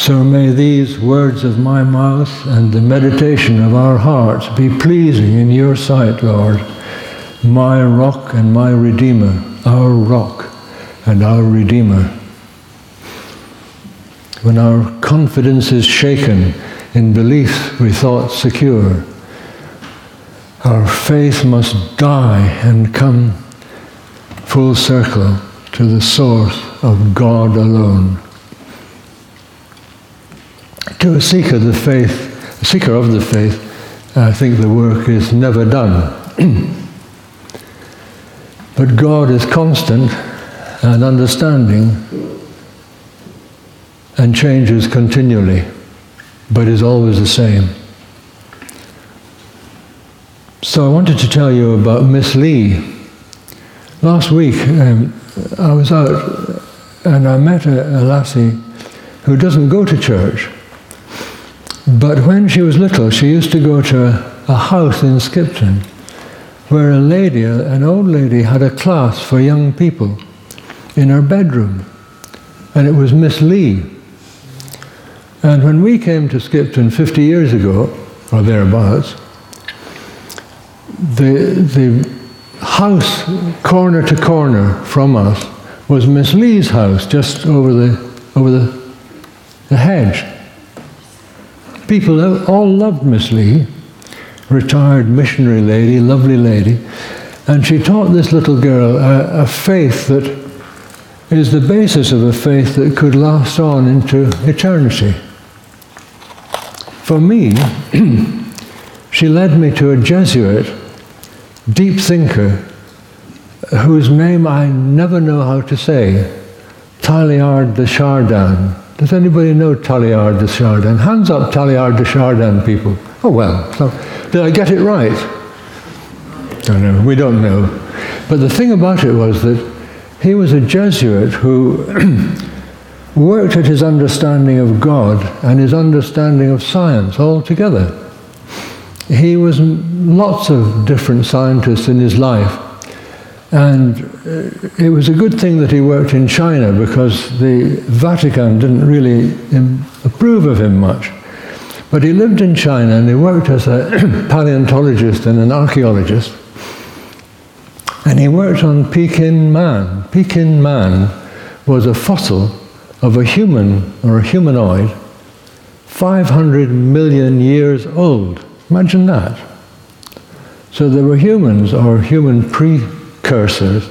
So may these words of my mouth and the meditation of our hearts be pleasing in your sight, Lord, my rock and my redeemer, our rock and our redeemer. When our confidence is shaken in belief we thought secure, our faith must die and come full circle to the source of God alone. To a seeker, the faith, a seeker of the faith, I think the work is never done. but God is constant and understanding and changes continually, but is always the same. So I wanted to tell you about Miss Lee. Last week um, I was out and I met a, a lassie who doesn't go to church. But when she was little, she used to go to a, house in Skipton where a lady, an old lady, had a class for young people in her bedroom. And it was Miss Lee. And when we came to Skipton 50 years ago, or thereabouts, the, the house corner to corner from us was Miss Lee's house, just over the, over the, the hedge. People all loved Miss Lee, retired missionary lady, lovely lady, and she taught this little girl a, a faith that is the basis of a faith that could last on into eternity. For me, she led me to a Jesuit deep thinker whose name I never know how to say, Teilhard de Chardin. Does anybody know Teilhard de Chardin? Hands up, Teilhard de Chardin people. Oh well, so, did I get it right? I don't know, we don't know. But the thing about it was that he was a Jesuit who worked at his understanding of God and his understanding of science all together he was lots of different scientists in his life. And uh, it was a good thing that he worked in China because the Vatican didn't really approve of him much. But he lived in China and he worked as a paleontologist and an archaeologist. And he worked on Peking man. Peking man was a fossil of a human or a humanoid 500 million years old. Imagine that. So there were humans or human precursors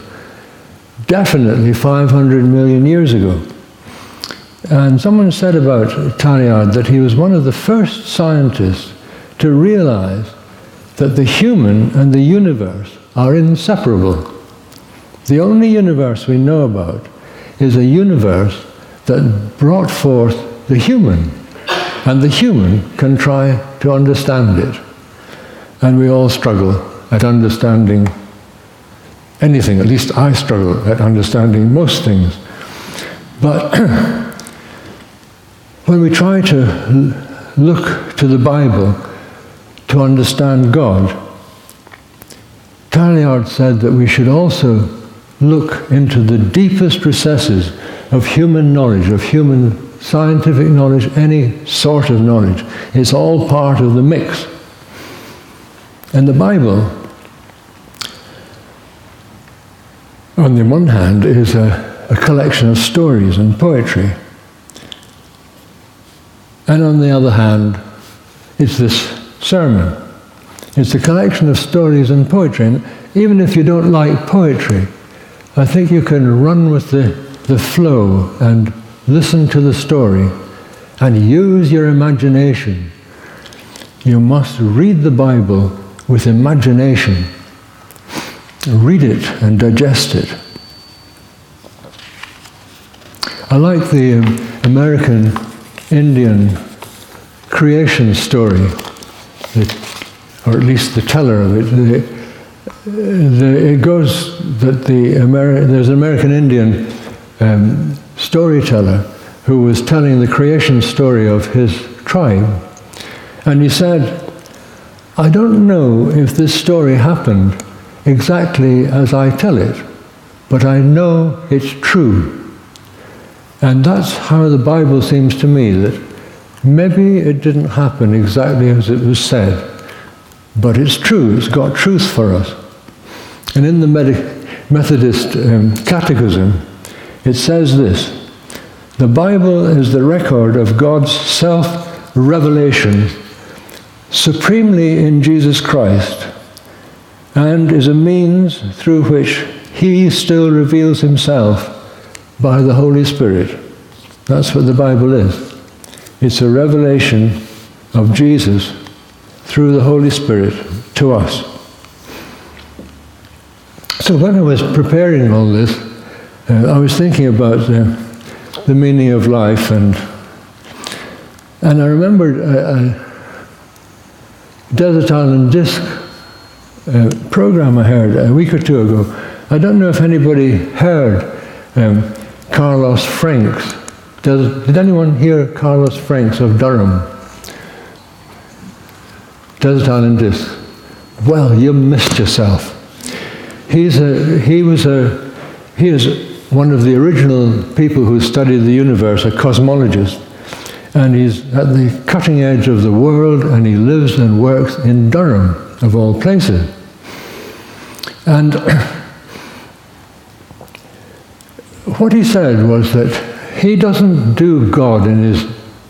definitely 500 million years ago. And someone said about Teilhard that he was one of the first scientists to realize that the human and the universe are inseparable. The only universe we know about is a universe that brought forth the human and the human can try to understand it. And we all struggle at understanding anything, at least I struggle at understanding most things. But when we try to look to the Bible to understand God, Teilhard said that we should also look into the deepest recesses of human knowledge, of human scientific knowledge, any sort of knowledge. It's all part of the mix. And the Bible, on the one hand, is a, a collection of stories and poetry. And on the other hand, it's this sermon. It's a collection of stories and poetry. And even if you don't like poetry, I think you can run with the, the flow and listen to the story, and use your imagination. You must read the Bible with imagination. Read it and digest it. I like the um, American Indian creation story, or at least the teller of it. The, the, it goes that the Ameri- there's an American Indian um, storyteller who was telling the creation story of his tribe. And he said, I don't know if this story happened exactly as I tell it, but I know it's true. And that's how the Bible seems to me that maybe it didn't happen exactly as it was said, but it's true, it's got truth for us. And in the Methodist um, Catechism, it says this The Bible is the record of God's self revelation supremely in Jesus Christ and is a means through which he still reveals himself by the Holy Spirit. That's what the Bible is. It's a revelation of Jesus through the Holy Spirit to us. So when I was preparing all this, uh, I was thinking about uh, the meaning of life, and and I remembered a, a Desert Island Disc program I heard a week or two ago. I don't know if anybody heard um, Carlos Frenk. Does, did anyone hear Carlos Frenk of Durham? Desert Island Disc. Well, you missed yourself. He's a, he was a, he is one of the original people who studied the universe, a cosmologist. And he's at the cutting edge of the world, and he lives and works in Durham, of all places. And what he said was that he doesn't do God in his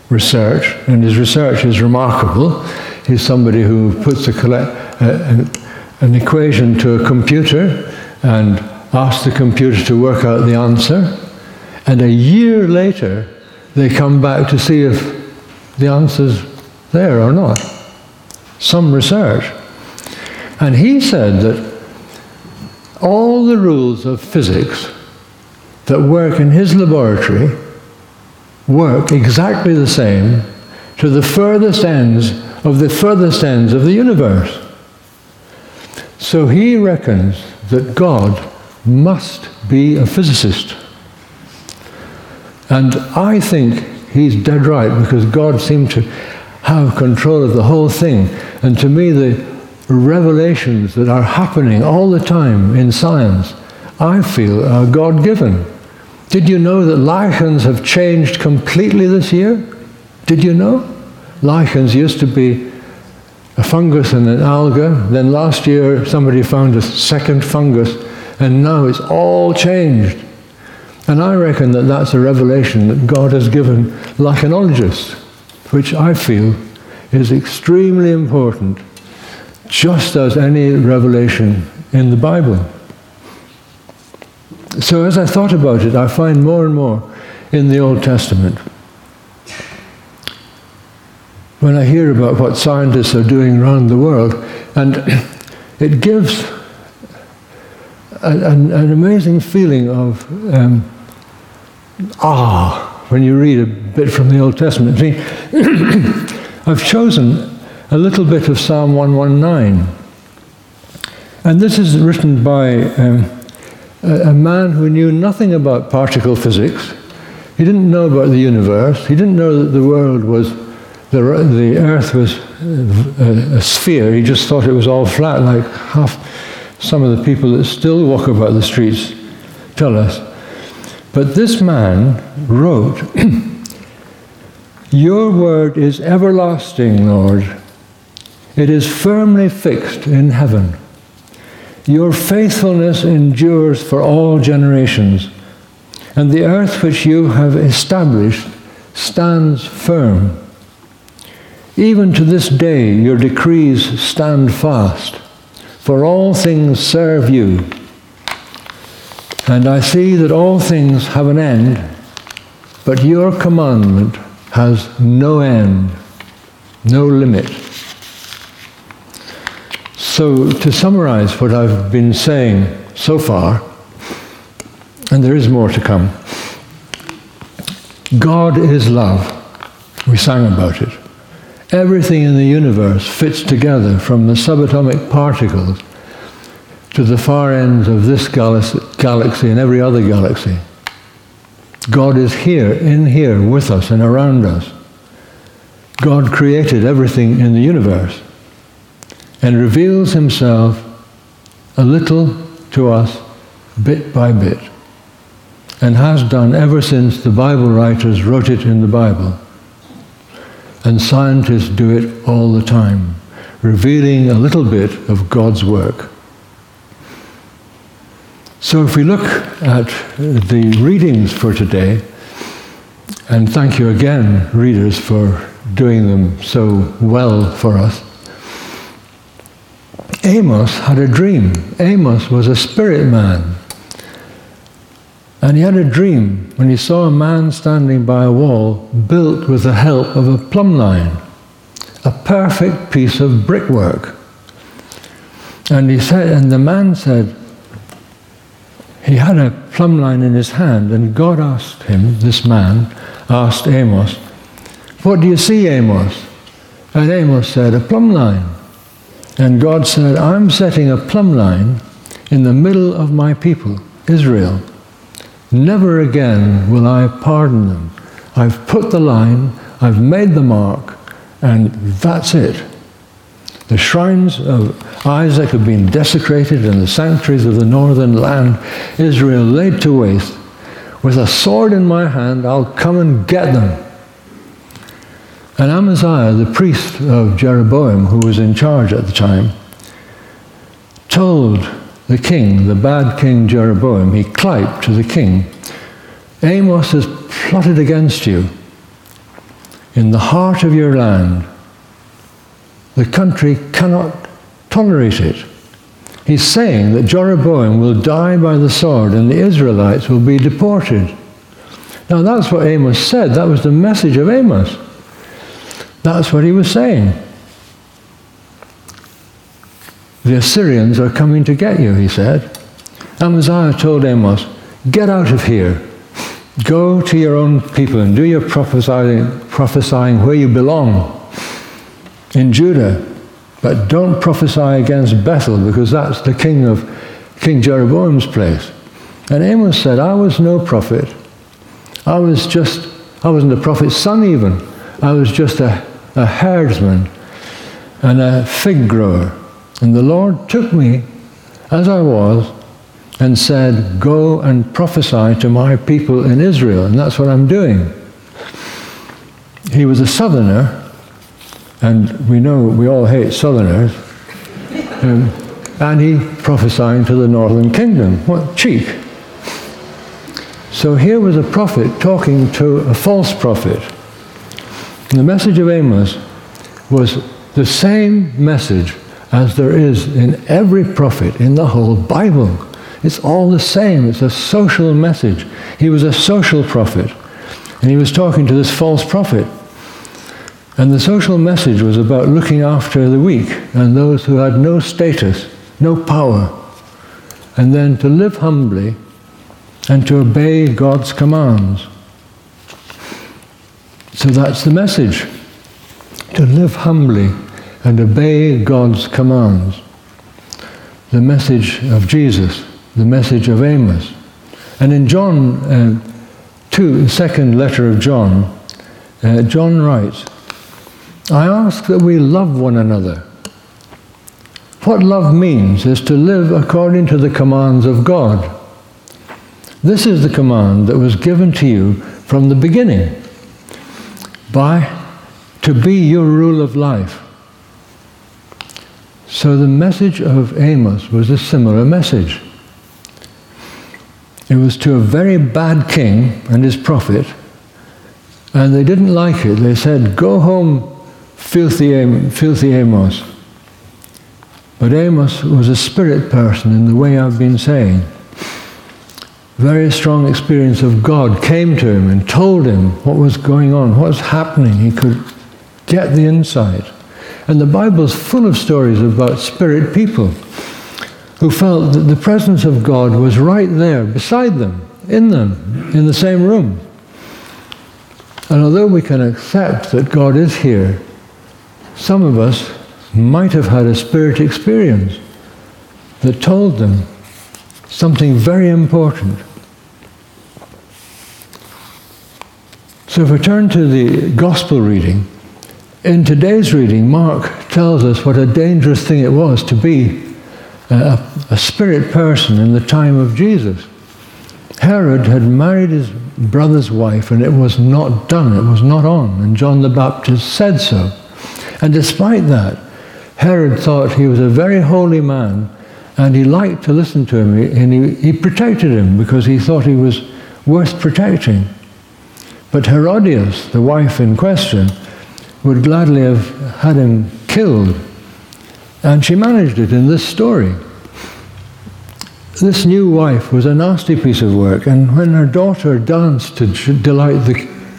research, and his research is remarkable. He's somebody who puts a collect, an, an equation to a computer and asks the computer to work out the answer, and a year later they come back to see if the answer's there or not. Some research. And he said that all the rules of physics that work in his laboratory work exactly the same to the furthest ends of the furthest ends of the universe. So he reckons that God must be a physicist. And I think he's dead right because God seemed to have control of the whole thing. And to me, the revelations that are happening all the time in science, I feel are God given. Did you know that lichens have changed completely this year? Did you know? Lichens used to be a fungus and an alga. Then last year somebody found a second fungus, and now it's all changed. And I reckon that that's a revelation that God has given lichenologists, which I feel is extremely important, just as any revelation in the Bible. So as I thought about it, I find more and more in the Old Testament. When I hear about what scientists are doing around the world, and it gives an, an, amazing feeling of um, ah when you read a bit from the Old Testament. See, I've chosen a little bit of Psalm 119, and this is written by. Um, a, man who knew nothing about particle physics. He didn't know about the universe. He didn't know that the world was, the, the earth was a, a sphere. He just thought it was all flat, like half some of the people that still walk about the streets tell us. But this man wrote, Your word is everlasting, Lord. It is firmly fixed in heaven. Your faithfulness endures for all generations, and the earth which you have established stands firm. Even to this day, your decrees stand fast, for all things serve you. And I see that all things have an end, but your commandment has no end, no limit. So, to summarize what I've been saying so far, and there is more to come, God is love. We sang about it. Everything in the universe fits together from the subatomic particles to the far ends of this galaxy and every other galaxy. God is here, in here, with us and around us. God created everything in the universe and reveals himself a little to us bit by bit. and has done ever since the Bible writers wrote it in the Bible. And scientists do it all the time, revealing a little bit of God's work. So if we look at the readings for today, and thank you again, readers, for doing them so well for us. Amos had a dream. Amos was a spirit man. And he had a dream when he saw a man standing by a wall built with the help of a plumb line, a perfect piece of brickwork. And he said, and the man said, he had a plumb line in his hand, and God asked him, this man asked Amos, What do you see, Amos? And Amos said, A plumb line. And God said, I'm setting a plumb line in the middle of my people, Israel. Never again will I pardon them. I've put the line, I've made the mark, and that's it. The shrines of Isaac have been desecrated, and the sanctuaries of the northern land, Israel, laid to waste. With a sword in my hand, I'll come and get them. And Amaziah, the priest of Jeroboam, who was in charge at the time, told the king, the bad king Jeroboam, he cliped to the king, Amos has plotted against you in the heart of your land. The country cannot tolerate it. He's saying that Jeroboam will die by the sword and the Israelites will be deported. Now, that's what Amos said. That was the message of Amos. That's what he was saying. The Assyrians are coming to get you, he said. Amaziah told Amos, Get out of here. Go to your own people and do your prophesying, prophesying where you belong in Judah. But don't prophesy against Bethel because that's the king of King Jeroboam's place. And Amos said, I was no prophet. I was just, I wasn't a prophet's son even. I was just a, a herdsman and a fig grower. And the Lord took me as I was and said, Go and prophesy to my people in Israel. And that's what I'm doing. He was a southerner, and we know we all hate southerners. Um, and he prophesying to the northern kingdom. What cheek! So here was a prophet talking to a false prophet. And the message of Amos was the same message as there is in every prophet in the whole Bible. It's all the same. It's a social message. He was a social prophet. And he was talking to this false prophet. And the social message was about looking after the weak and those who had no status, no power. And then to live humbly and to obey God's commands. So that's the message to live humbly and obey God's commands. The message of Jesus, the message of Amos. And in John uh, 2, the second letter of John, uh, John writes, I ask that we love one another. What love means is to live according to the commands of God. This is the command that was given to you from the beginning by to be your rule of life. So the message of Amos was a similar message. It was to a very bad king and his prophet, and they didn't like it. They said, Go home, filthy, Am- filthy Amos. But Amos was a spirit person in the way I've been saying very strong experience of God came to him and told him what was going on, what was happening. He could get the insight. And the Bible's full of stories about spirit people who felt that the presence of God was right there, beside them, in them, in the same room. And although we can accept that God is here, some of us might have had a spirit experience that told them something very important. So if we turn to the gospel reading, in today's reading, Mark tells us what a dangerous thing it was to be uh, a, a spirit person in the time of Jesus. Herod had married his brother's wife and it was not done, it was not on, and John the Baptist said so. And despite that, Herod thought he was a very holy man and he liked to listen to him and he, he protected him because he thought he was worth protecting. But Herodias, the wife in question, would gladly have had him killed. And she managed it in this story. This new wife was a nasty piece of work, and when her daughter danced to delight the,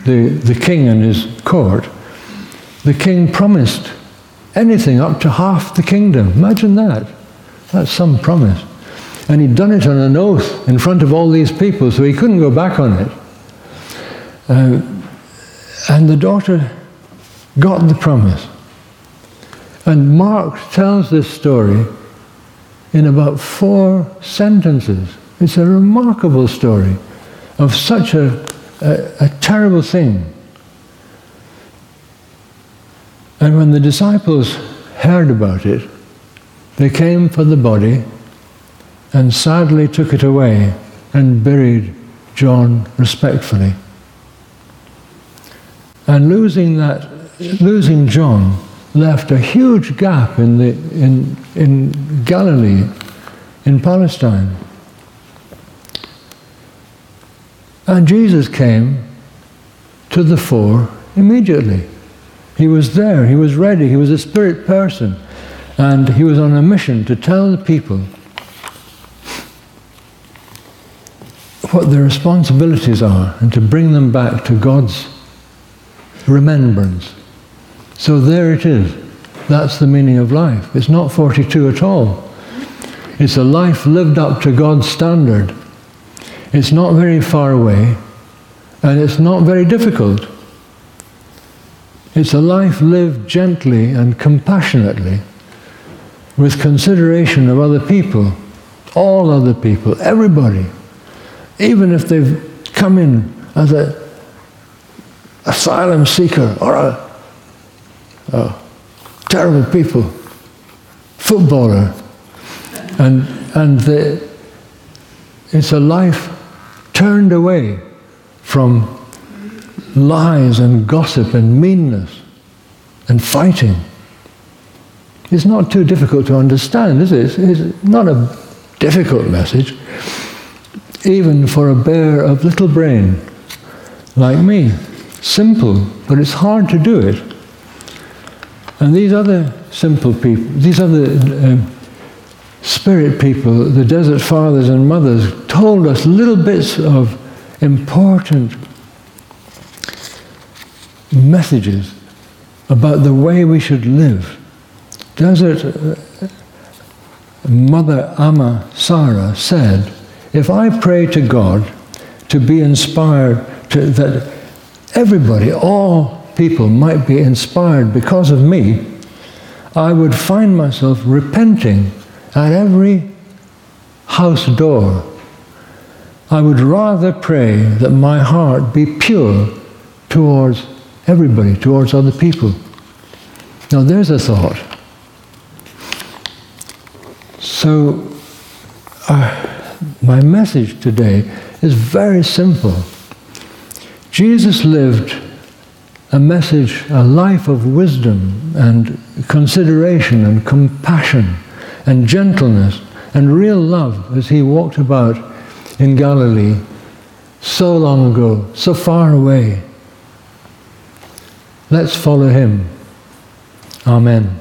the, the king and his court, the king promised anything up to half the kingdom. Imagine that. That's some promise. And he'd done it on an oath in front of all these people, so he couldn't go back on it. Uh, and the daughter got the promise. And Mark tells this story in about four sentences. It's a remarkable story of such a, a, a terrible thing. And when the disciples heard about it, they came for the body and sadly took it away and buried John respectfully. And losing that, losing John left a huge gap in, the, in, in Galilee, in Palestine. And Jesus came to the fore immediately. He was there, he was ready, he was a spirit person, and he was on a mission to tell the people what their responsibilities are and to bring them back to God's remembrance. So there it is. That's the meaning of life. It's not 42 at all. It's a life lived up to God's standard. It's not very far away, and it's not very difficult. It's a life lived gently and compassionately, with consideration of other people, all other people, everybody, even if they've come in as a asylum seeker or a oh, terrible people, footballer, and, and the, it's a life turned away from lies and gossip and meanness and fighting. It's not too difficult to understand, is it? It's not a difficult message, even for a bear of little brain like me. Simple, but it's hard to do it. And these other simple people, these other um, spirit people, the desert fathers and mothers, told us little bits of important messages about the way we should live. Desert uh, Mother Amma Sarah said, if I pray to God to be inspired, to, that everybody, all people might be inspired because of me, I would find myself repenting at every house door. I would rather pray that my heart be pure towards everybody, towards other people. Now there's a thought. So, uh, my message today is very simple. Jesus lived a message, a life of wisdom and consideration and compassion and gentleness and real love as he walked about in Galilee so long ago, so far away. Let's follow him. Amen.